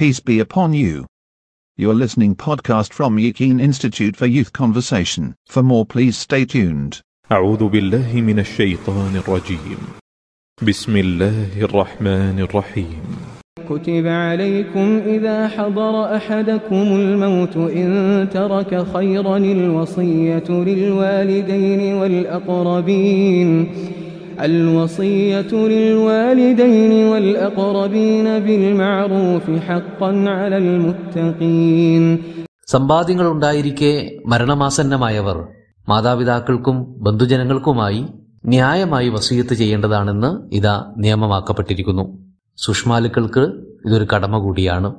Peace be upon you. You're listening podcast from Yakin Institute for Youth Conversation. For more please stay tuned. أعوذ بالله من الشيطان الرجيم بسم الله الرحمن الرحيم كتب عليكم إذا حضر أحدكم الموت إن ترك خيرا الوصية للوالدين والأقربين الوصية للوالدين والأقربين بالمعروف حقا على المتقين സമ്പാദ്യങ്ങൾ ഉണ്ടായിരിക്കെ മരണമാസന്നമായവർ മാതാപിതാക്കൾക്കും ബന്ധുജനങ്ങൾക്കുമായി ന്യായമായി വസീയത്ത് ചെയ്യേണ്ടതാണെന്ന് ഇതാ നിയമമാക്കപ്പെട്ടിരിക്കുന്നു സുഷ്മാലുക്കൾക്ക് ഇതൊരു കടമ കൂടിയാണ്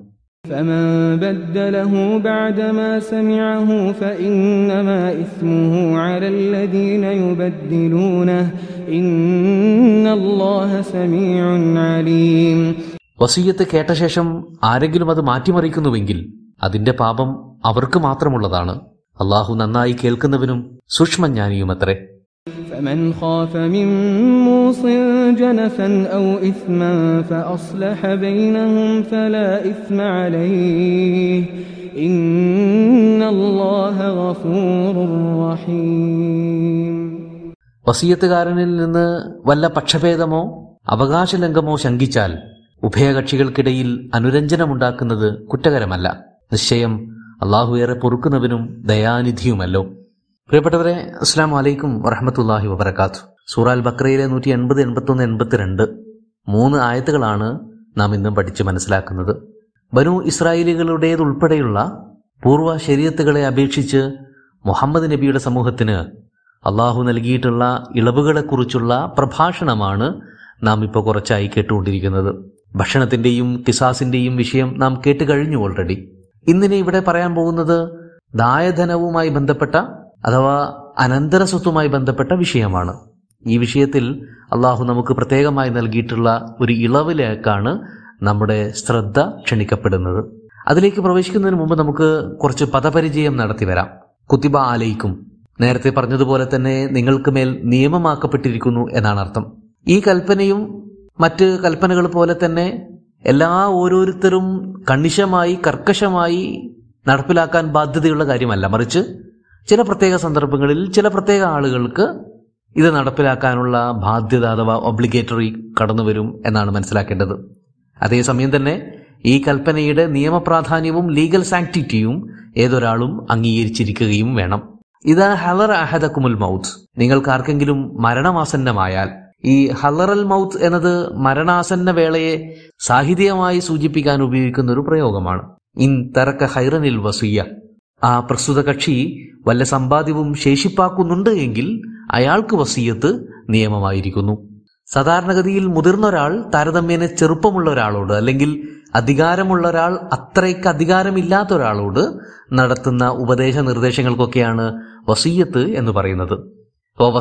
فمن بدله بعدما سمعه فإنما إثمه على الذين يبدلونه إن الله سميع عليم വസീയത്ത് കേട്ട ശേഷം ആരെങ്കിലും അത് മാറ്റിമറിക്കുന്നുവെങ്കിൽ അതിന്റെ പാപം അവർക്ക് മാത്രമുള്ളതാണ് അള്ളാഹു നന്നായി കേൾക്കുന്നവനും സൂക്ഷ്മജ്ഞാനിയുമത്രേ فمن خاف من موص جنفا أو إثما فأصلح بينهم فلا إثم عليه إن الله غفور رحيم വസീയത്തുകാരനിൽ നിന്ന് വല്ല പക്ഷഭേദമോ അവകാശലംഘമോ ശങ്കിച്ചാൽ ഉഭയകക്ഷികൾക്കിടയിൽ അനുരഞ്ജനമുണ്ടാക്കുന്നത് കുറ്റകരമല്ല നിശ്ചയം അള്ളാഹു ഏറെ പൊറുക്കുന്നവനും ദയാനിധിയുമല്ലോ പ്രിയപ്പെട്ടവരെ അസ്സാം വലൈക്കും വറഹമത്തല്ലാഹി വബർക്കാത്തു സൂറാൽ ബക്രയിലെ നൂറ്റി എൺപത് എൺപത്തൊന്ന് എൺപത്തിരണ്ട് മൂന്ന് ആയത്തുകളാണ് നാം ഇന്നും പഠിച്ച് മനസ്സിലാക്കുന്നത്. ബനു ഇസ്രായേലികളുടേതുൾപ്പെടെയുള്ള പൂർവ ശരീരത്തുകളെ അപേക്ഷിച്ച് മുഹമ്മദ് നബിയുടെ സമൂഹത്തിന് അള്ളാഹു നൽകിയിട്ടുള്ള ഇളവുകളെക്കുറിച്ചുള്ള പ്രഭാഷണമാണ് നാം ഇപ്പോൾ കുറച്ചായി കേട്ടുകൊണ്ടിരിക്കുന്നത്. ഭക്ഷണത്തിന്റെയും കിസാസിന്റെയും വിഷയം നാം കേട്ട് കഴിഞ്ഞു ഓൾറെഡി ഇന്നിനെ ഇവിടെ പറയാൻ പോകുന്നത് ദായധനവുമായി ബന്ധപ്പെട്ട അഥവാ അനന്തര സ്വത്തുമായി ബന്ധപ്പെട്ട വിഷയമാണ്. ഈ വിഷയത്തിൽ അള്ളാഹു നമുക്ക് പ്രത്യേകമായി നൽകിയിട്ടുള്ള ഒരു ഇളവിലേക്കാണ് നമ്മുടെ ശ്രദ്ധ ക്ഷണിക്കപ്പെടുന്നത്. അതിലേക്ക് പ്രവേശിക്കുന്നതിന് മുമ്പ് നമുക്ക് കുറച്ച് പദപരിചയം നടത്തി വരാം. കുത്തിബ ആലയിക്കും നേരത്തെ പറഞ്ഞതുപോലെ തന്നെ നിങ്ങൾക്ക് മേൽ നിയമമാക്കപ്പെട്ടിരിക്കുന്നു എന്നാണ് അർത്ഥം. ഈ കൽപ്പനയും മറ്റ് കൽപ്പനകൾ പോലെ തന്നെ എല്ലാ ഓരോരുത്തരും കണിശമായി കർക്കശമായി നടപ്പിലാക്കാൻ ബാധ്യതയുള്ള കാര്യമല്ല. മറിച്ച് ചില പ്രത്യേക സന്ദർഭങ്ങളിൽ ചില പ്രത്യേക ആളുകൾക്ക് ഇത് നടപ്പിലാക്കാനുള്ള ബാധ്യത അഥവാ ഒബ്ലിഗേറ്ററി കടന്നു വരും എന്നാണ് മനസ്സിലാക്കേണ്ടത്. അതേസമയം തന്നെ ഈ കൽപ്പനയുടെ നിയമപ്രാധാന്യവും ലീഗൽ സാങ്ക്ടിറ്റിയും ഏതൊരാളും അംഗീകരിച്ചിരിക്കുകയും വേണം. ഇത് ഹലർ അഹദക്കുമുൽ മൗത്ത്. നിങ്ങൾക്ക് ആർക്കെങ്കിലും മരണമാസന്നമായാൽ ഈ ഹലറൽ മൗത്ത് എന്നത് മരണാസന്ന വേളയെ സാഹിത്യമായി സൂചിപ്പിക്കാൻ ഉപയോഗിക്കുന്ന ഒരു പ്രയോഗമാണ്. ഇൻ തറക്ക ഹൈറനിൽ വസുയ്യ ആ പ്രസ്തുത കക്ഷി വല്ല സമ്പാദ്യവും ശേഷിപ്പാക്കുന്നുണ്ട് എങ്കിൽ അയാൾക്ക് വസീയത്ത് നിയമമായിരിക്കുന്നു. സാധാരണഗതിയിൽ മുതിർന്ന ഒരാൾ താരതമ്യേന ചെറുപ്പമുള്ള ഒരാളോട് അല്ലെങ്കിൽ അധികാരമുള്ള ഒരാൾ അത്രയ്ക്ക് അധികാരമില്ലാത്ത ഒരാളോട് നടത്തുന്ന ഉപദേശ നിർദ്ദേശങ്ങൾക്കൊക്കെയാണ് വസീയത്ത് എന്ന് പറയുന്നത്. ഓ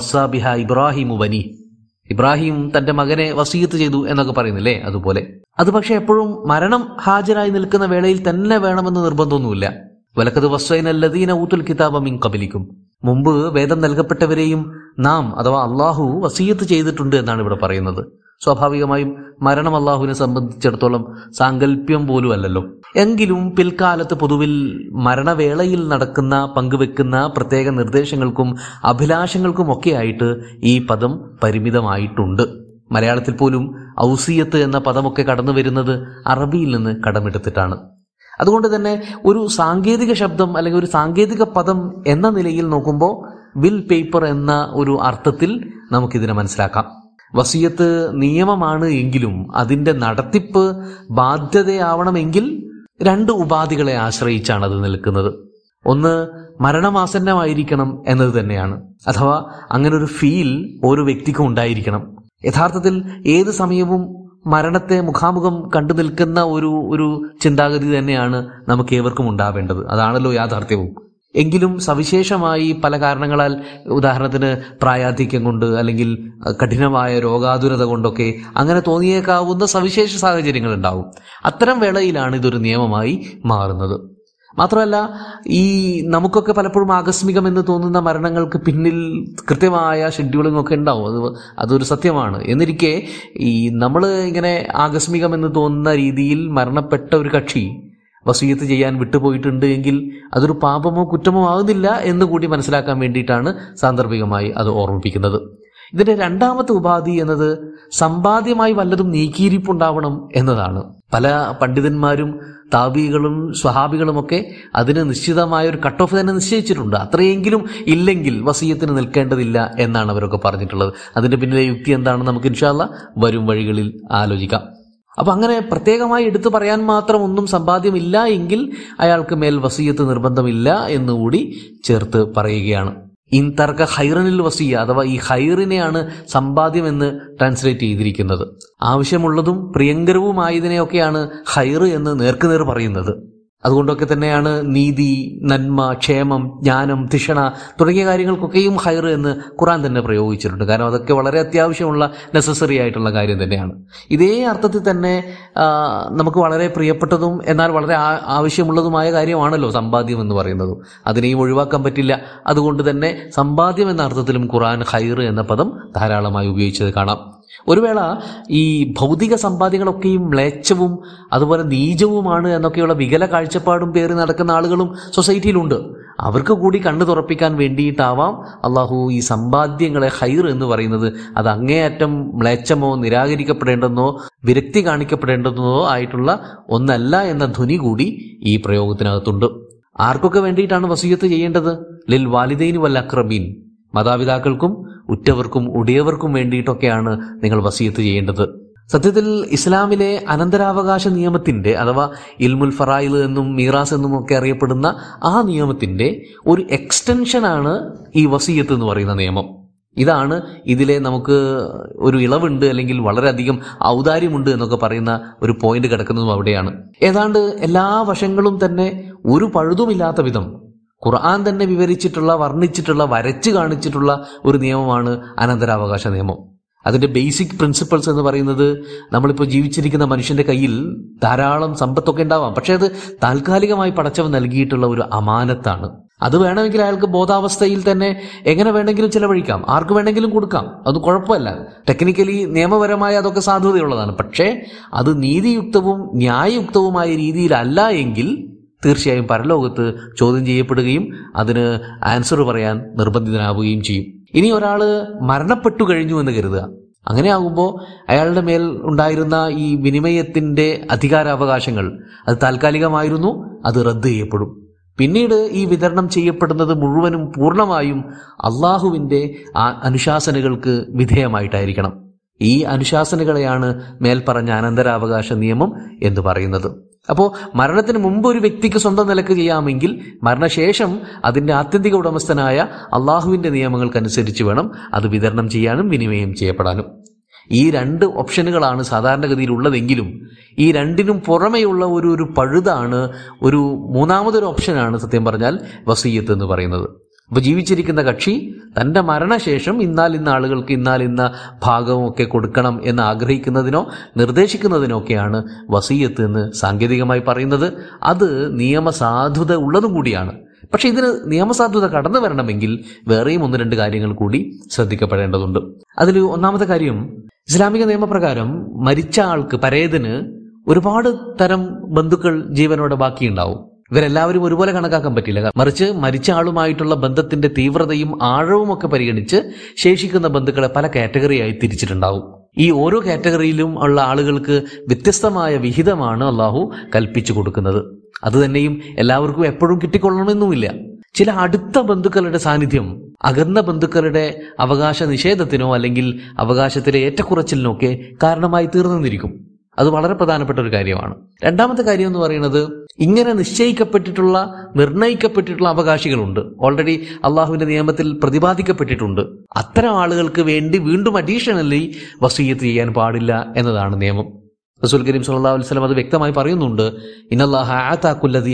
ഇബ്രാഹിമു ബനി. ഇബ്രാഹിം തന്റെ മകനെ വസീയത്ത് ചെയ്തു എന്നൊക്കെ പറയുന്നില്ലേ അതുപോലെ. അത് പക്ഷെ എപ്പോഴും മരണം ഹാജരായി നിൽക്കുന്ന വേളയിൽ തന്നെ വേണമെന്ന് നിർബന്ധമൊന്നുമില്ല. വലക്കത് വസ്വൈനല്ലദീന ഊത്തുൽ കിതാബ മിൻ കബലിക്കും മുമ്പ് വേദം നൽകപ്പെട്ടവരെയും നാം അഥവാ അള്ളാഹു വസീയത്ത് ചെയ്തിട്ടുണ്ട് എന്നാണ് ഇവിടെ പറയുന്നത്. സ്വാഭാവികമായും മരണം അള്ളാഹുവിനെ സംബന്ധിച്ചിടത്തോളം സാങ്കല്പ്യം പോലും അല്ലല്ലോ. എങ്കിലും പിൽക്കാലത്ത് പൊതുവിൽ മരണവേളയിൽ നടക്കുന്ന പങ്കുവെക്കുന്ന പ്രത്യേക നിർദ്ദേശങ്ങൾക്കും അഭിലാഷങ്ങൾക്കും ഒക്കെയായിട്ട് ഈ പദം പരിമിതമായിട്ടുണ്ട്. മലയാളത്തിൽ പോലും ഔസിയത്ത് എന്ന പദമൊക്കെ കടന്നു വരുന്നത് അറബിയിൽ നിന്ന് കടമെടുത്തിട്ടാണ്. അതുകൊണ്ട് തന്നെ ഒരു സാങ്കേതിക ശബ്ദം അല്ലെങ്കിൽ ഒരു സാങ്കേതിക പദം എന്ന നിലയിൽ നോക്കുമ്പോൾ വിൽ പേപ്പർ എന്ന ഒരു അർത്ഥത്തിൽ നമുക്കിതിനെ മനസ്സിലാക്കാം. വസീയത്ത് നിയമമാണ് എങ്കിലും അതിന്റെ നടത്തിപ്പ് ബാധ്യതയാവണമെങ്കിൽ രണ്ട് ഉപാധികളെ ആശ്രയിച്ചാണ് അത് നിൽക്കുന്നത്. ഒന്ന് മരണമാസന്നമായിരിക്കണം എന്നത് തന്നെയാണ്. അഥവാ അങ്ങനൊരു ഫീൽ ഓരോ വ്യക്തിക്കും ഉണ്ടായിരിക്കണം. യഥാർത്ഥത്തിൽ ഏത് സമയവും മരണത്തെ മുഖാമുഖം കണ്ടു നിൽക്കുന്ന ഒരു ഒരു ചിന്താഗതി തന്നെയാണ് നമുക്ക് ഏവർക്കും ഉണ്ടാവേണ്ടത്. അതാണല്ലോ യാഥാർത്ഥ്യവും. എങ്കിലും സവിശേഷമായി പല കാരണങ്ങളാൽ ഉദാഹരണത്തിന് പ്രായാധിക്യം കൊണ്ട് അല്ലെങ്കിൽ കഠിനമായ രോഗാതുരത കൊണ്ടൊക്കെ അങ്ങനെ തോന്നിയേക്കാവുന്ന സവിശേഷ സാഹചര്യങ്ങൾ ഉണ്ടാവും. അത്തരം വേളയിലാണ് ഇതൊരു നിയമമായി മാറുന്നത്. മാത്രമല്ല ഈ നമുക്കൊക്കെ പലപ്പോഴും ആകസ്മികം എന്ന് തോന്നുന്ന മരണങ്ങൾക്ക് പിന്നിൽ കൃത്യമായ ഷെഡ്യൂളിംഗ് ഒക്കെ ഉണ്ടാവും. അത് അതൊരു സത്യമാണ്. എന്നിരിക്കെ ഈ നമ്മൾ ഇങ്ങനെ ആകസ്മികം എന്ന് തോന്നുന്ന രീതിയിൽ മരണപ്പെട്ട ഒരു കക്ഷി വസീയത്ത് ചെയ്യാൻ വിട്ടുപോയിട്ടുണ്ട് എങ്കിൽ അതൊരു പാപമോ കുറ്റമോ ആകുന്നില്ല എന്ന് കൂടി മനസ്സിലാക്കാൻ വേണ്ടിയിട്ടാണ് സാന്ദർഭികമായി അത് ഓർമ്മിപ്പിക്കുന്നത്. ഇതിന്റെ രണ്ടാമത്തെ ഉപാധി എന്നത് സമ്പാദ്യമായി വല്ലതും നീക്കിയിരിപ്പുണ്ടാവണം എന്നതാണ്. പല പണ്ഡിതന്മാരും താബികളും സ്വഹാബികളുമൊക്കെ അതിന് നിശ്ചിതമായ ഒരു കട്ട് ഓഫ് തന്നെ നിശ്ചയിച്ചിട്ടുണ്ട്. അത്രയെങ്കിലും ഇല്ലെങ്കിൽ വസീയത്തിന് നിൽക്കേണ്ടതില്ല എന്നാണ് അവരൊക്കെ പറഞ്ഞിട്ടുള്ളത്. അതിന്റെ പിന്നിലെ യുക്തി എന്താണെന്ന് നമുക്ക് ഇൻഷാല്ല വരും വഴികളിൽ ആലോചിക്കാം. അപ്പൊ അങ്ങനെ പ്രത്യേകമായി എടുത്തു പറയാൻ മാത്രം ഒന്നും സമ്പാദ്യമില്ല എങ്കിൽ അയാൾക്ക് മേൽ വസീയത്ത് നിർബന്ധമില്ല എന്നുകൂടി ചേർത്ത് പറയുകയാണ്. ഇൻ തർക്ക ഹൈറനിൽ വസിയ അഥവാ ഈ ഹൈറിനെയാണ് സമ്പാദ്യം എന്ന് ട്രാൻസ്ലേറ്റ് ചെയ്തിരിക്കുന്നത്. ആവശ്യമുള്ളതും പ്രിയങ്കരവുമായതിനെയൊക്കെയാണ് ഹൈറ് എന്ന് നേർക്കുനേർ പറയുന്നത്. അതുകൊണ്ടൊക്കെ തന്നെയാണ് നീതി നന്മ ക്ഷേമം ജ്ഞാനം തിഷണ തുടങ്ങിയ കാര്യങ്ങൾക്കൊക്കെയും ഹൈർ എന്ന് ഖുറാൻ തന്നെ പ്രയോഗിച്ചിട്ടുണ്ട്. കാരണം അതൊക്കെ വളരെ അത്യാവശ്യമുള്ള നെസസറി ആയിട്ടുള്ള കാര്യം തന്നെയാണ്. ഇതേ അർത്ഥത്തിൽ തന്നെ നമുക്ക് വളരെ പ്രിയപ്പെട്ടതും എന്നാൽ വളരെ ആവശ്യമുള്ളതുമായ കാര്യമാണല്ലോ സമ്പാദ്യം എന്ന് പറയുന്നത്. അതിനെയും ഒഴിവാക്കാൻ പറ്റില്ല. അതുകൊണ്ട് തന്നെ സമ്പാദ്യം എന്ന അർത്ഥത്തിലും ഖുറാൻ ഹൈർ എന്ന പദം ധാരാളമായി ഉപയോഗിച്ചത് കാണാം. ഒരു വേള ഈ ഭൗതിക സമ്പാദ്യങ്ങളൊക്കെയും മ്ലേച്ഛവും അതുപോലെ നീചവുമാണ് എന്നൊക്കെയുള്ള വികല കാഴ്ചപ്പാടും പേറി നടക്കുന്ന ആളുകളും സൊസൈറ്റിയിലുണ്ട്. അവർക്ക് കൂടി കണ്ണു തുറപ്പിക്കാൻ വേണ്ടിയിട്ടാവാം അള്ളാഹു ഈ സമ്പാദ്യങ്ങളെ ഹൈർ എന്ന് പറയുന്നത്. അത് അങ്ങേയറ്റം മ്ലേച്ഛമോ നിരാകരിക്കപ്പെടേണ്ടെന്നോ വിരക്തി കാണിക്കപ്പെടേണ്ടെന്നോ ആയിട്ടുള്ള ഒന്നല്ല എന്ന ധ്വനി കൂടി ഈ പ്രയോഗത്തിനകത്തുണ്ട്. ആർക്കൊക്കെ വേണ്ടിയിട്ടാണ് വസീയത്ത് ചെയ്യേണ്ടത്? ലിൽ വാലിദൈനു വല്ല അക്രമീൻ. മാതാപിതാക്കൾക്കും ഉറ്റവർക്കും ഉടിയവർക്കും വേണ്ടിയിട്ടൊക്കെയാണ് നിങ്ങൾ വസീയത്ത് ചെയ്യേണ്ടത്. സത്യത്തിൽ ഇസ്ലാമിലെ അനന്തരാവകാശ നിയമത്തിന്റെ അഥവാ ഇൽമുൽ ഫറായിൽ എന്നും മീറാസ് എന്നും ഒക്കെ അറിയപ്പെടുന്ന ആ നിയമത്തിന്റെ ഒരു എക്സ്റ്റൻഷൻ ആണ് ഈ വസീയത്ത് എന്ന് പറയുന്ന നിയമം. ഇതാണ് ഇതിലെ നമുക്ക് ഒരു ഇളവുണ്ട് അല്ലെങ്കിൽ വളരെയധികം ഔദാര്യമുണ്ട് എന്നൊക്കെ പറയുന്ന ഒരു പോയിന്റ് കിടക്കുന്നതും അവിടെയാണ്. ഏതാണ്ട് എല്ലാ വശങ്ങളും തന്നെ ഒരു പഴുതുമില്ലാത്ത വിധം ഖുർആൻ തന്നെ വിവരിച്ചിട്ടുള്ള വർണിച്ചിട്ടുള്ള വരച്ച് കാണിച്ചിട്ടുള്ള ഒരു നിയമമാണ് അനന്തരാവകാശ നിയമം. അതിന്റെ ബേസിക് പ്രിൻസിപ്പിൾസ് എന്ന് പറയുന്നത് നമ്മളിപ്പോൾ ജീവിച്ചിരിക്കുന്ന മനുഷ്യന്റെ കയ്യിൽ ധാരാളം സമ്പത്തൊക്കെ ഉണ്ടാവാം. പക്ഷെ അത് താൽക്കാലികമായി പടച്ചവൻ നൽകിയിട്ടുള്ള ഒരു അമാനത്താണ്. അത് വേണമെങ്കിൽ അയാൾക്ക് ബോധാവസ്ഥയിൽ തന്നെ എങ്ങനെ വേണമെങ്കിലും ചിലവഴിക്കാം. ആർക്ക് വേണമെങ്കിലും കൊടുക്കാം. അത് കുഴപ്പമല്ല. ടെക്നിക്കലി നിയമപരമായി അതൊക്കെ സാധ്യതയുള്ളതാണ് പക്ഷേ അത് നീതിയുക്തവും ന്യായയുക്തവുമായ രീതിയിലല്ല എങ്കിൽ തീർച്ചയായും പരലോകത്ത് ചോദ്യം ചെയ്യപ്പെടുകയും അതിന് ആൻസർ പറയാൻ നിർബന്ധിതനാവുകയും ചെയ്യും. ഇനി ഒരാൾ മരണപ്പെട്ടു കഴിഞ്ഞു എന്ന് കരുതുക. അങ്ങനെ ആകുമ്പോൾ അയാളുടെ മേൽ ഉണ്ടായിരുന്ന ഈ വിനിമയത്തിന്റെ അധികാരാവകാശങ്ങൾ അത് താൽക്കാലികമായിരുന്നു അത് റദ്ദ് ചെയ്യപ്പെടും. പിന്നീട് ഈ വിതരണം ചെയ്യപ്പെടുന്നത് മുഴുവനും പൂർണമായും അള്ളാഹുവിന്റെ ആ അനുശാസനകൾക്ക് വിധേയമായിട്ടായിരിക്കണം. ഈ അനുശാസനകളെയാണ് മേൽപ്പറഞ്ഞ അനന്തരാവകാശ നിയമം എന്ന് പറയുന്നത്. അപ്പോൾ മരണത്തിന് മുമ്പ് ഒരു വ്യക്തിക്ക് സ്വന്തം നിലയ്ക്ക് ചെയ്യാമെങ്കിൽ മരണശേഷം അതിന്റെ ആത്യന്തിക ഉടമസ്ഥനായ അള്ളാഹുവിന്റെ നിയമങ്ങൾക്കനുസരിച്ച് വേണം അത് വിതരണം ചെയ്യാനും വിനിമയം ചെയ്യപ്പെടാനും. ഈ രണ്ട് ഓപ്ഷനുകളാണ് സാധാരണഗതിയിൽ ഉള്ളതെങ്കിലും ഈ രണ്ടിനും പുറമെയുള്ള ഒരു ഒരു പഴുതാണ് ഒരു മൂന്നാമതൊരു ഓപ്ഷനാണ് സത്യം പറഞ്ഞാൽ വസീയത്ത് എന്ന് പറയുന്നത്. അപ്പൊ ജീവിച്ചിരിക്കുന്ന കക്ഷി തന്റെ മരണശേഷം ഇന്നാൽ ഇന്ന ആളുകൾക്ക് ഇന്നാൽ ഇന്ന ഭാഗമൊക്കെ കൊടുക്കണം എന്ന് ആഗ്രഹിക്കുന്നതിനോ നിർദ്ദേശിക്കുന്നതിനൊക്കെയാണ് വസീയത്ത് എന്ന് സാങ്കേതികമായി പറയുന്നത്. അത് നിയമസാധുത ഉള്ളതും കൂടിയാണ്. പക്ഷെ ഇതിന് നിയമസാധുത കടന്നു വരണമെങ്കിൽ വേറെയും ഒന്ന് രണ്ട് കാര്യങ്ങൾ കൂടി ശ്രദ്ധിക്കപ്പെടേണ്ടതുണ്ട്. അതിൽ ഒന്നാമത്തെ കാര്യം ഇസ്ലാമിക നിയമപ്രകാരം മരിച്ച ആൾക്ക് പരേതന് ഒരുപാട് തരം ബന്ധുക്കൾ ജീവനോടെ ബാക്കിയുണ്ടാവും. ഇവരെല്ലാവരും ഒരുപോലെ കണക്കാക്കാൻ പറ്റില്ല. മറിച്ച് മരിച്ച ആളുമായിട്ടുള്ള ബന്ധത്തിന്റെ തീവ്രതയും ആഴവും ഒക്കെ പരിഗണിച്ച് ശേഷിക്കുന്ന ബന്ധുക്കളെ പല കാറ്റഗറിയായി തിരിച്ചിട്ടുണ്ടാവും. ഈ ഓരോ കാറ്റഗറിയിലും ഉള്ള ആളുകൾക്ക് വ്യത്യസ്തമായ വിഹിതമാണ് അള്ളാഹു കൽപ്പിച്ചു കൊടുക്കുന്നത്. അത് തന്നെയും എല്ലാവർക്കും എപ്പോഴും കിട്ടിക്കൊള്ളണമെന്നുമില്ല. ചില അടുത്ത ബന്ധുക്കളുടെ സാന്നിധ്യം അകന്ന ബന്ധുക്കളുടെ അവകാശ നിഷേധത്തിനോ അല്ലെങ്കിൽ അവകാശത്തിലെ ഏറ്റക്കുറച്ചിലിനോ ഒക്കെ കാരണമായി തീർന്നിരിക്കും. അത് വളരെ പ്രധാനപ്പെട്ട ഒരു കാര്യമാണ്. രണ്ടാമത്തെ കാര്യം എന്ന് പറയുന്നത് ഇങ്ങനെ നിശ്ചയിക്കപ്പെട്ടിട്ടുള്ള നിർണയിക്കപ്പെട്ടിട്ടുള്ള അവകാശികളുണ്ട്. ഓൾറെഡി അള്ളാഹുവിന്റെ നിയമത്തിൽ പ്രതിപാദിക്കപ്പെട്ടിട്ടുണ്ട്. അത്തരം ആളുകൾക്ക് വേണ്ടി വീണ്ടും അഡീഷണലി വസീയത്ത് ചെയ്യാൻ പാടില്ല എന്നതാണ് നിയമം. റസൂൽ കരീം സല്ലാ അലൈഹി വസല്ലം അത് വ്യക്തമായി പറയുന്നുണ്ട്. ഇന്നല്ലാഹ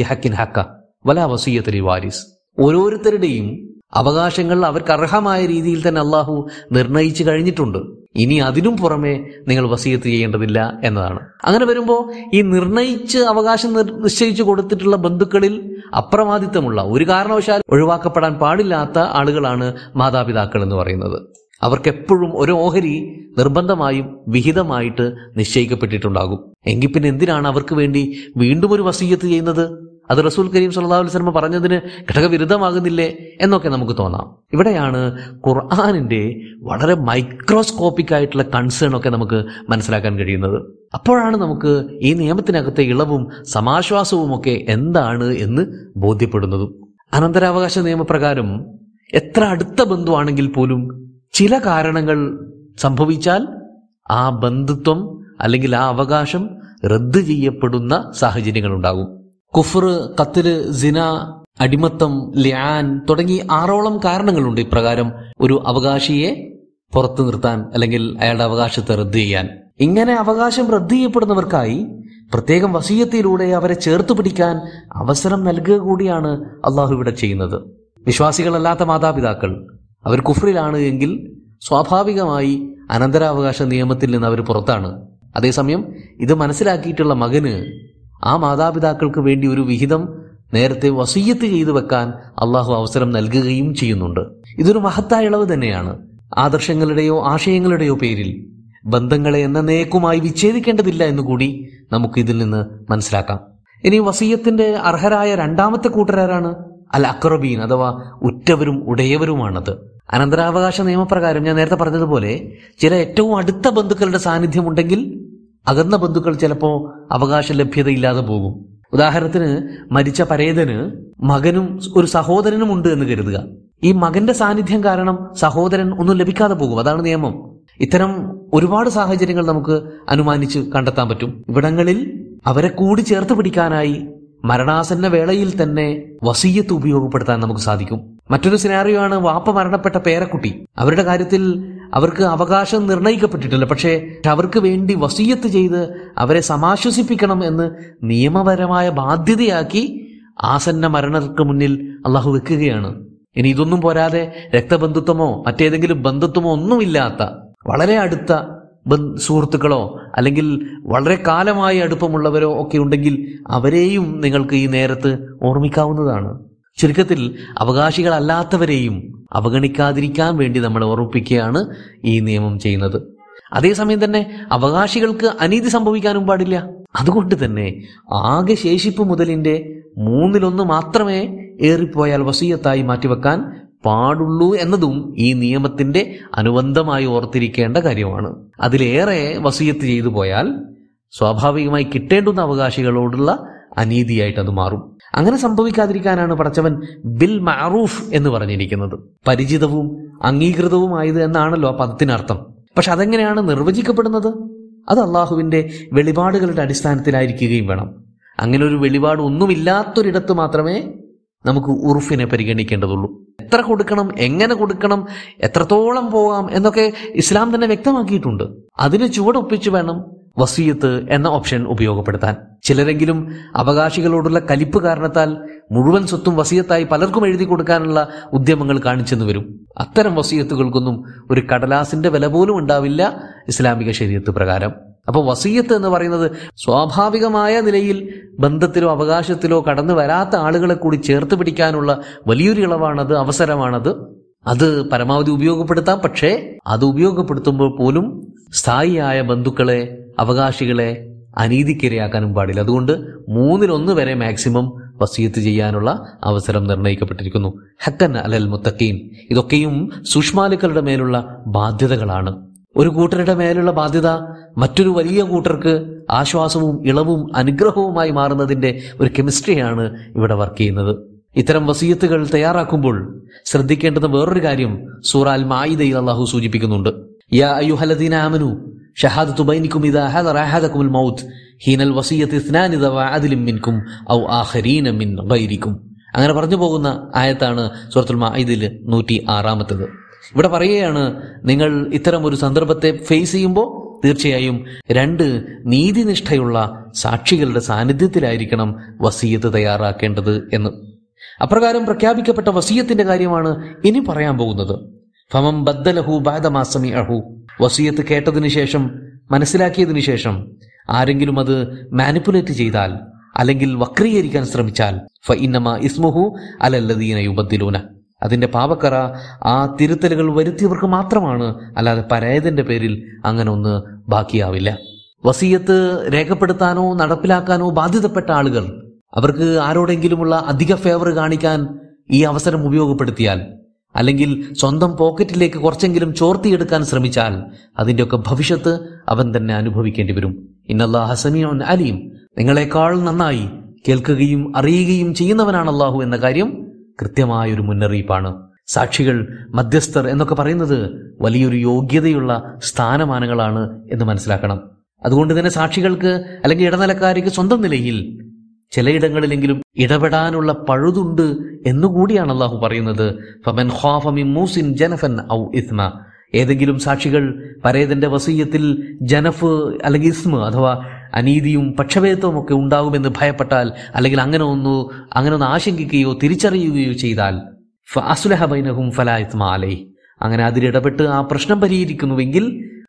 ഹക്കിൻ ഹക്ക വലാ വസീയത്തലി വാരിസ് ഓരോരുത്തരുടെയും അവകാശങ്ങൾ അവർക്ക് അർഹമായ രീതിയിൽ തന്നെ അള്ളാഹു നിർണയിച്ചു കഴിഞ്ഞിട്ടുണ്ട്. ഇനി അതിനും പുറമെ നിങ്ങൾ വസീയത്ത് ചെയ്യേണ്ടതില്ല എന്നതാണ്. അങ്ങനെ വരുമ്പോൾ ഈ നിർണയിച്ച് അവകാശം നിശ്ചയിച്ചു കൊടുത്തിട്ടുള്ള ബന്ധുക്കളിൽ അപ്രമാദിത്വമുള്ള ഒരു കാരണവശാൽ ഒഴിവാക്കപ്പെടാൻ പാടില്ലാത്ത ആളുകളാണ് മാതാപിതാക്കൾ എന്ന് പറയുന്നത്. അവർക്ക് എപ്പോഴും ഒരു ഓഹരി നിർബന്ധമായും വിഹിതമായിട്ട് നിശ്ചയിക്കപ്പെട്ടിട്ടുണ്ടാകും. എങ്കിൽ പിന്നെ എന്തിനാണ് അവർക്ക് വേണ്ടി വീണ്ടും ഒരു വസീയത്ത് ചെയ്യുന്നത്? അത് റസൂൽ കരീം സല്ലാ അലൈഹി വസല്ലം പറഞ്ഞതിന് ഘടകവിരുദ്ധമാകുന്നില്ലേ എന്നൊക്കെ നമുക്ക് തോന്നാം. ഇവിടെയാണ് ഖുർആാനിന്റെ വളരെ മൈക്രോസ്കോപ്പിക് ആയിട്ടുള്ള കൺസേൺ ഒക്കെ നമുക്ക് മനസ്സിലാക്കാൻ കഴിയുന്നത്. അപ്പോഴാണ് നമുക്ക് ഈ നിയമത്തിനകത്തെ ഇളവും സമാശ്വാസവും ഒക്കെ എന്താണ് എന്ന് ബോധ്യപ്പെടുന്നതും. അനന്തരാവകാശ നിയമപ്രകാരം എത്ര അടുത്ത ബന്ധുവാണെങ്കിൽ പോലും ചില കാരണങ്ങൾ സംഭവിച്ചാൽ ആ ബന്ധുത്വം അല്ലെങ്കിൽ ആ അവകാശം റദ്ദ് ചെയ്യപ്പെടുന്ന സാഹചര്യങ്ങൾ ഉണ്ടാകും കുഫർ കത്തിൽ സിന അടിമത്തം ലിയാൻ തുടങ്ങി ആറോളം കാരണങ്ങളുണ്ട് ഇപ്രകാരം ഒരു അവകാശിയെ പുറത്തു നിർത്താൻ അല്ലെങ്കിൽ അയാളുടെ അവകാശത്തെ റദ്ദ് ചെയ്യാൻ. ഇങ്ങനെ അവകാശം റദ്ദ് ചെയ്യപ്പെടുന്നവർക്കായി പ്രത്യേകം വസീയത്തിലൂടെ അവരെ ചേർത്ത് പിടിക്കാൻ അവസരം നൽകുക കൂടിയാണ് അള്ളാഹു ഇവിടെ ചെയ്യുന്നത്. വിശ്വാസികളല്ലാത്ത മാതാപിതാക്കൾ അവർ കുഫറിലാണ് എങ്കിൽ സ്വാഭാവികമായി അനന്തരാവകാശ നിയമത്തിൽ നിന്ന് അവർ പുറത്താണ്. അതേസമയം ഇത് മനസ്സിലാക്കിയിട്ടുള്ള മകന് ആ മാതാപിതാക്കൾക്ക് വേണ്ടി ഒരു വിഹിതം നേരത്തെ വസീയത്ത് ചെയ്തു വെക്കാൻ അള്ളാഹു അവസരം നൽകുകയും ചെയ്യുന്നുണ്ട്. ഇതൊരു മഹത്തായ ഇളവ് തന്നെയാണ്. ആദർശങ്ങളുടെയോ ആശയങ്ങളുടെയോ പേരിൽ ബന്ധങ്ങളെ എന്ന എന്നേക്കുമായി വിച്ഛേദിക്കേണ്ടതില്ല എന്നുകൂടി നമുക്ക് ഇതിൽ നിന്ന് മനസ്സിലാക്കാം. ഇനി വസീയത്തിന്റെ അർഹരായ രണ്ടാമത്തെ കൂട്ടരാരാണ്? അൽ അക്രബീൻ അഥവാ ഉറ്റവരും ഉടയവരുമാണത്. അനന്തരാവകാശ നിയമപ്രകാരം ഞാൻ നേരത്തെ പറഞ്ഞതുപോലെ ചില ഏറ്റവും അടുത്ത ബന്ധുക്കളുടെ സാന്നിധ്യമുണ്ടെങ്കിൽ അകന്ന ബന്ധുക്കൾ ചിലപ്പോൾ അവകാശ ലഭ്യത ഇല്ലാതെ പോകും. ഉദാഹരണത്തിന് മരിച്ച പരേതന് മകനും ഒരു സഹോദരനും ഉണ്ട് എന്ന് കരുതുക. ഈ മകന്റെ സാന്നിധ്യം കാരണം സഹോദരൻ ഒന്നും ലഭിക്കാതെ പോകും. അതാണ് നിയമം. ഇത്തരം ഒരുപാട് സാഹചര്യങ്ങൾ നമുക്ക് അനുമാനിച്ച് കണ്ടെത്താൻ പറ്റും. ഇവിടങ്ങളിൽ അവരെ കൂടി ചേർത്ത് പിടിക്കാനായി മരണാസന്ന വേളയിൽ തന്നെ വസീയത്ത് ഉപയോഗപ്പെടുത്താൻ നമുക്ക് സാധിക്കും. മറ്റൊരു സിനാറിയോ ആണ് വാപ്പ മരണപ്പെട്ട പേരക്കുട്ടി. അവരുടെ കാര്യത്തിൽ അവർക്ക് അവകാശം നിർണയിക്കപ്പെട്ടിട്ടില്ല. പക്ഷേ അവർക്ക് വേണ്ടി വസീയത്ത് ചെയ്ത് അവരെ സമാശ്വസിപ്പിക്കണം എന്ന് നിയമപരമായ ബാധ്യതയാക്കി ആസന്ന മരണർക്ക് മുന്നിൽ അള്ളാഹു വെക്കുകയാണ്. ഇനി ഇതൊന്നും പോരാതെ രക്തബന്ധുത്വമോ മറ്റേതെങ്കിലും ബന്ധുത്വമോ ഒന്നുമില്ലാത്ത വളരെ അടുത്ത സുഹൃത്തുക്കളോ അല്ലെങ്കിൽ വളരെ കാലമായി അടുപ്പമുള്ളവരോ ഒക്കെ ഉണ്ടെങ്കിൽ അവരെയും നിങ്ങൾക്ക് ഈ നേരത്ത് ഓർമ്മിക്കാവുന്നതാണ്. ചുരുക്കത്തിൽ അവകാശികളല്ലാത്തവരെയും അവഗണിക്കാതിരിക്കാൻ വേണ്ടി നമ്മൾ ഓർമ്മിപ്പിക്കുകയാണ് ഈ നിയമം ചെയ്യുന്നത്. അതേസമയം തന്നെ അവകാശികൾക്ക് അനീതി സംഭവിക്കാനും പാടില്ല. അതുകൊണ്ട് തന്നെ ആകെ ശേഷിപ്പ് മുതലിന്റെ മൂന്നിലൊന്ന് മാത്രമേ ഏറിപ്പോയാൽ വസീയത്തായി മാറ്റിവെക്കാൻ പാടുള്ളൂ എന്നതും ഈ നിയമത്തിന്റെ അനുബന്ധമായി ഓർത്തിരിക്കേണ്ട കാര്യമാണ്. അതിലേറെ വസീയത്ത് ചെയ്തു പോയാൽ സ്വാഭാവികമായി കിട്ടേണ്ടുന്ന അവകാശികളോടുള്ള അനീതിയായിട്ട് അത് മാറും. അങ്ങനെ സംഭവിക്കാതിരിക്കാനാണ് പടച്ചവൻ ബിൽ മാറൂഫ് എന്ന് പറഞ്ഞിരിക്കുന്നത്. പരിചിതവും അംഗീകൃതവുമായത് എന്നാണല്ലോ ആ പദത്തിനർത്ഥം. പക്ഷെ അതെങ്ങനെയാണ് നിർവചിക്കപ്പെടുന്നത്? അത് അള്ളാഹുവിന്റെ വെളിപാടുകളുടെ അടിസ്ഥാനത്തിലായിരിക്കുകയും വേണം. അങ്ങനെ ഒരു വെളിപാട് ഒന്നുമില്ലാത്തൊരിടത്ത് മാത്രമേ നമുക്ക് ഉറുഫിനെ പരിഗണിക്കേണ്ടതുള്ളൂ. എത്ര കൊടുക്കണം എങ്ങനെ കൊടുക്കണം എത്രത്തോളം പോകാം എന്നൊക്കെ ഇസ്ലാം തന്നെ വ്യക്തമാക്കിയിട്ടുണ്ട്. അതിന് ചുവടൊപ്പിച്ച് വേണം വസീയത്ത് എന്ന ഓപ്ഷൻ ഉപയോഗപ്പെടുത്താൻ. ചിലരെങ്കിലും അവകാശികളോടുള്ള കലിപ്പ് കാരണത്താൽ മുഴുവൻ സ്വത്തും വസീയത്തായി പലർക്കും എഴുതി കൊടുക്കാനുള്ള ഉദ്യമങ്ങൾ കാണിച്ചെന്ന് വരും. അത്തരം വസീയത്തുകൾക്കൊന്നും ഒരു കടലാസിന്റെ വില പോലും ഉണ്ടാവില്ല ഇസ്ലാമിക ശരീരത്ത് പ്രകാരം. അപ്പോൾ വസീയത്ത് എന്ന് പറയുന്നത് സ്വാഭാവികമായ നിലയിൽ ബന്ധത്തിലോ അവകാശത്തിലോ കടന്നു വരാത്ത ആളുകളെ കൂടി ചേർത്ത് പിടിക്കാനുള്ള വലിയൊരു ഇളവാണത് അവസരമാണത്. അത് പരമാവധി ഉപയോഗപ്പെടുത്താം. പക്ഷേ അത് ഉപയോഗപ്പെടുത്തുമ്പോൾ പോലും സ്ഥായിയായ ബന്ധുക്കളെ അവകാശികളെ അനീതിക്കിരയാക്കാനും പാടില്ല. അതുകൊണ്ട് മൂന്നിലൊന്ന് വരെ മാക്സിമം വസീയത്ത് ചെയ്യാനുള്ള അവസരം നിർണയിക്കപ്പെട്ടിരിക്കുന്നു. ഹക്കൻ അലൽ മുത്തക്കീൻ ഇതൊക്കെയും സുഷ്മാലുക്കളുടെ മേലുള്ള ബാധ്യതകളാണ്. ഒരു കൂട്ടരുടെ മേലുള്ള ബാധ്യത മറ്റൊരു വലിയ കൂട്ടർക്ക് ആശ്വാസവും ഇളവും അനുഗ്രഹവുമായി മാറുന്നതിന്റെ ഒരു കെമിസ്ട്രിയാണ് ഇവിടെ വർക്ക് ചെയ്യുന്നത്. ഇത്തരം വസീയത്തുകൾ തയ്യാറാക്കുമ്പോൾ ശ്രദ്ധിക്കേണ്ടുന്ന വേറൊരു കാര്യം സൂറാൽ മായിദയിൽ അള്ളാഹു സൂചിപ്പിക്കുന്നുണ്ട്. യാ അയ്യുഹലദീന ആമനു ഷഹാദത്തു ബൈനിക്കും ഇദാ ഹദറ അഹദകുൽ മൗത്ത് ഹീനൽ വസിയത്ത് ഇസ്നാൻ ദവ അദിലിം മിൻകും ഔ ആഖരീന മിൻ ഗൈരിക്കും. അങ്ങനെ പറഞ്ഞു പോകുന്ന ആയത്താണ് സൂറത്തുൽ മാഇദിൽ നൂറ്റി ആറാമത്തത് ഇവിടെ പറയുകയാണ് നിങ്ങൾ ഇത്തരം ഒരു സന്ദർഭത്തെ ഫേസ് ചെയ്യുമ്പോൾ തീർച്ചയായും രണ്ട് നീതിനിഷ്ഠയുള്ള സാക്ഷികളുടെ സാന്നിധ്യത്തിലായിരിക്കണം വസീയത്ത് തയ്യാറാക്കേണ്ടത് എന്ന്. അപ്രകാരം പ്രഖ്യാപിക്കപ്പെട്ട വസീയത്തിന്റെ കാര്യമാണ് ഇനി പറയാൻ പോകുന്നത്. ഫമം ബദ്ദലഹു ബാദമാസമി അഹു വസീയത്ത് കേട്ടതിനു ശേഷം മനസ്സിലാക്കിയതിനു ശേഷം ആരെങ്കിലും അത് മാനിപ്പുലേറ്റ് ചെയ്താൽ അല്ലെങ്കിൽ വക്രീകരിക്കാൻ ശ്രമിച്ചാൽ ഫ ഇന്നമ ഇസ്മുഹു അലല്ലദീന യുബദ്ദിലൂന. അതിന്റെ പാപക്കറ ആ തിരുത്തലുകൾ വരുത്തിയവർക്ക് മാത്രമാണ് അല്ലാതെ പരായതിന്റെ പേരിൽ അങ്ങനെ ഒന്ന് ബാക്കിയാവില്ല. വസീയത്ത് രേഖപ്പെടുത്താനോ നടപ്പിലാക്കാനോ ബാധ്യതപ്പെട്ട ആളുകൾ അവർക്ക് ആരോടെങ്കിലുമുള്ള അധിക ഫേവർ കാണിക്കാൻ ഈ അവസരം ഉപയോഗപ്പെടുത്തിയാൽ അല്ലെങ്കിൽ സ്വന്തം പോക്കറ്റിലേക്ക് കുറച്ചെങ്കിലും ചോർത്തിയെടുക്കാൻ ശ്രമിച്ചാൽ അതിന്റെയൊക്കെ ഭവിഷ്യത്ത് അവൻ തന്നെ അനുഭവിക്കേണ്ടി വരും. ഇന്നല്ലാ ഹസമിയോൻ അലിയും നിങ്ങളെക്കാൾ നന്നായി കേൾക്കുകയും അറിയുകയും ചെയ്യുന്നവനാണ് അള്ളാഹു എന്ന കാര്യം കൃത്യമായൊരു മുന്നറിയിപ്പാണ്. സാക്ഷികൾ മധ്യസ്ഥർ എന്നൊക്കെ പറയുന്നത് വലിയൊരു യോഗ്യതയുള്ള സ്ഥാനമാനങ്ങളാണ് എന്ന് മനസ്സിലാക്കണം. അതുകൊണ്ട് തന്നെ സാക്ഷികൾക്ക് അല്ലെങ്കിൽ ഇടനിലക്കാർക്ക് സ്വന്തം നിലയിൽ ചിലയിടങ്ങളിലെങ്കിലും ഇടപെടാനുള്ള പഴുതുണ്ട് എന്നുകൂടിയാണ് അള്ളാഹു പറയുന്നത്. ഫമൻ മൂസിൻ ജനഫൻ ഔ ഇസ്മ. ഏതെങ്കിലും സാക്ഷികൾ പരേതന്റെ വസീയത്തിൽ ജനഫ് അല്ലെങ്കിൽ ഇസ്മ അഥവാ അനീതിയും പക്ഷഭേദവും ഒക്കെ ഉണ്ടാകുമെന്ന് ഭയപ്പെട്ടാൽ അല്ലെങ്കിൽ അങ്ങനെ ഒന്ന് അങ്ങനെ ഒന്ന് ആശങ്കിക്കുകയോ തിരിച്ചറിയുകയോ ചെയ്താൽ ഫഅസ്ലഹ ബൈനഹും ഫലാ ഇസ്മ അലൈഹി. അങ്ങനെ അതിലിടപെട്ട് ആ പ്രശ്നം പരിഹരിക്കുന്നുവെങ്കിൽ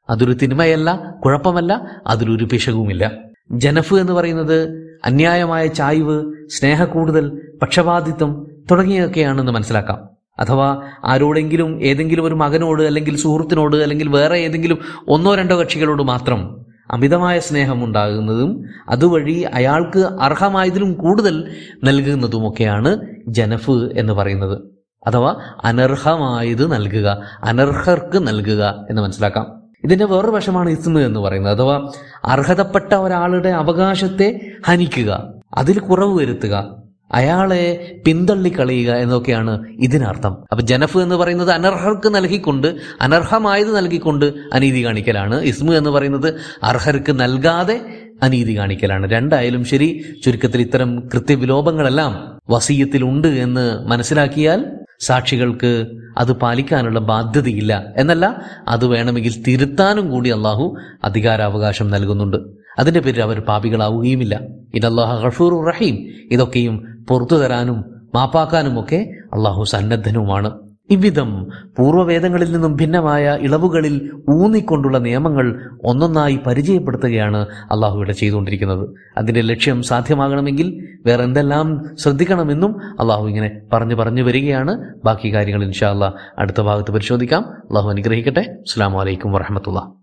അതൊരു തിന്മയല്ല കുഴപ്പമല്ല അതിലൊരു പിശകുമില്ല. ജനഫ് എന്ന് പറയുന്നത് അന്യായമായ ചായ്വ് സ്നേഹക്കൂടുതൽ പക്ഷപാതിത്വം തുടങ്ങിയൊക്കെയാണെന്ന് മനസ്സിലാക്കാം. അഥവാ ആരോടെങ്കിലും ഏതെങ്കിലും ഒരു മകനോട് അല്ലെങ്കിൽ സുഹൃത്തിനോട് അല്ലെങ്കിൽ വേറെ ഏതെങ്കിലും ഒന്നോ രണ്ടോ കക്ഷികളോട് മാത്രം അമിതമായ സ്നേഹം ഉണ്ടാകുന്നതും അതുവഴി അയാൾക്ക് അർഹമായതിലും കൂടുതൽ നൽകുന്നതുമൊക്കെയാണ് ജനഫ് എന്ന് പറയുന്നത്. അഥവാ അനർഹമായത് നൽകുക അനർഹർക്ക് നൽകുക എന്ന് മനസ്സിലാക്കാം. ഇതിന്റെ വേറൊരു വശമാണ് ഇസ്മ എന്ന് പറയുന്നത്. അഥവാ അർഹതപ്പെട്ട ഒരാളുടെ അവകാശത്തെ ഹനിക്കുക അതിൽ കുറവ് വരുത്തുക അയാളെ പിന്തള്ളിക്കളയുക എന്നൊക്കെയാണ് ഇതിനർത്ഥം. അപ്പൊ ജനഫ് എന്ന് പറയുന്നത് അനർഹർക്ക് നൽകിക്കൊണ്ട് അനർഹമായത് നൽകിക്കൊണ്ട് അനീതി കാണിക്കലാണ്. ഇസ്മു എന്ന് പറയുന്നത് അർഹർക്ക് നൽകാതെ അനീതി കാണിക്കലാണ്. രണ്ടായാലും ശരി ചുരുക്കത്തിൽ ഇത്തരം കൃത്യവിലോപങ്ങളെല്ലാം വസീയത്തിലുണ്ട് എന്ന് മനസ്സിലാക്കിയാൽ സാക്ഷികൾക്ക് അത് പാലിക്കാനുള്ള ബാധ്യതയില്ല. എന്നല്ല അത് വേണമെങ്കിൽ തിരുത്താനും കൂടി അള്ളാഹു അധികാരാവകാശം നൽകുന്നുണ്ട്. അതിന്റെ പേരിൽ അവർ പാപികളാവുകയുമില്ല. ഇതല്ലാഹു ഗഫൂർ റഹീം ഇതൊക്കെയും പുറത്തു തരാനും മാപ്പാക്കാനുമൊക്കെ അള്ളാഹു സന്നദ്ധനുമാണ്. ഇவ்விധം പൂർവവേദങ്ങളിൽ നിന്നും ഭിന്നമായ ഇളവുകളിൽ ഊന്നിക്കൊണ്ടുള്ള നിയമങ്ങൾ ഒന്നൊന്നായി പരിചയപ്പെടുത്തുകയാണ് അള്ളാഹു ഇവിടെ ചെയ്തുകൊണ്ടിരിക്കുന്നത്. അതിന്റെ ലക്ഷ്യം സാധ്യമാകണമെങ്കിൽ വേറെ എന്തെല്ലാം ശ്രദ്ധിക്കണമെന്നും അള്ളാഹു ഇങ്ങനെ പറഞ്ഞു പറഞ്ഞു വരികയാണ്. ബാക്കി കാര്യങ്ങൾ ഇൻഷാ അടുത്ത ഭാഗത്ത് പരിശോധിക്കാം. അള്ളാഹു അനുഗ്രഹിക്കട്ടെ. അസ്സാം വലൈക്കും വറഹമത്തുള്ള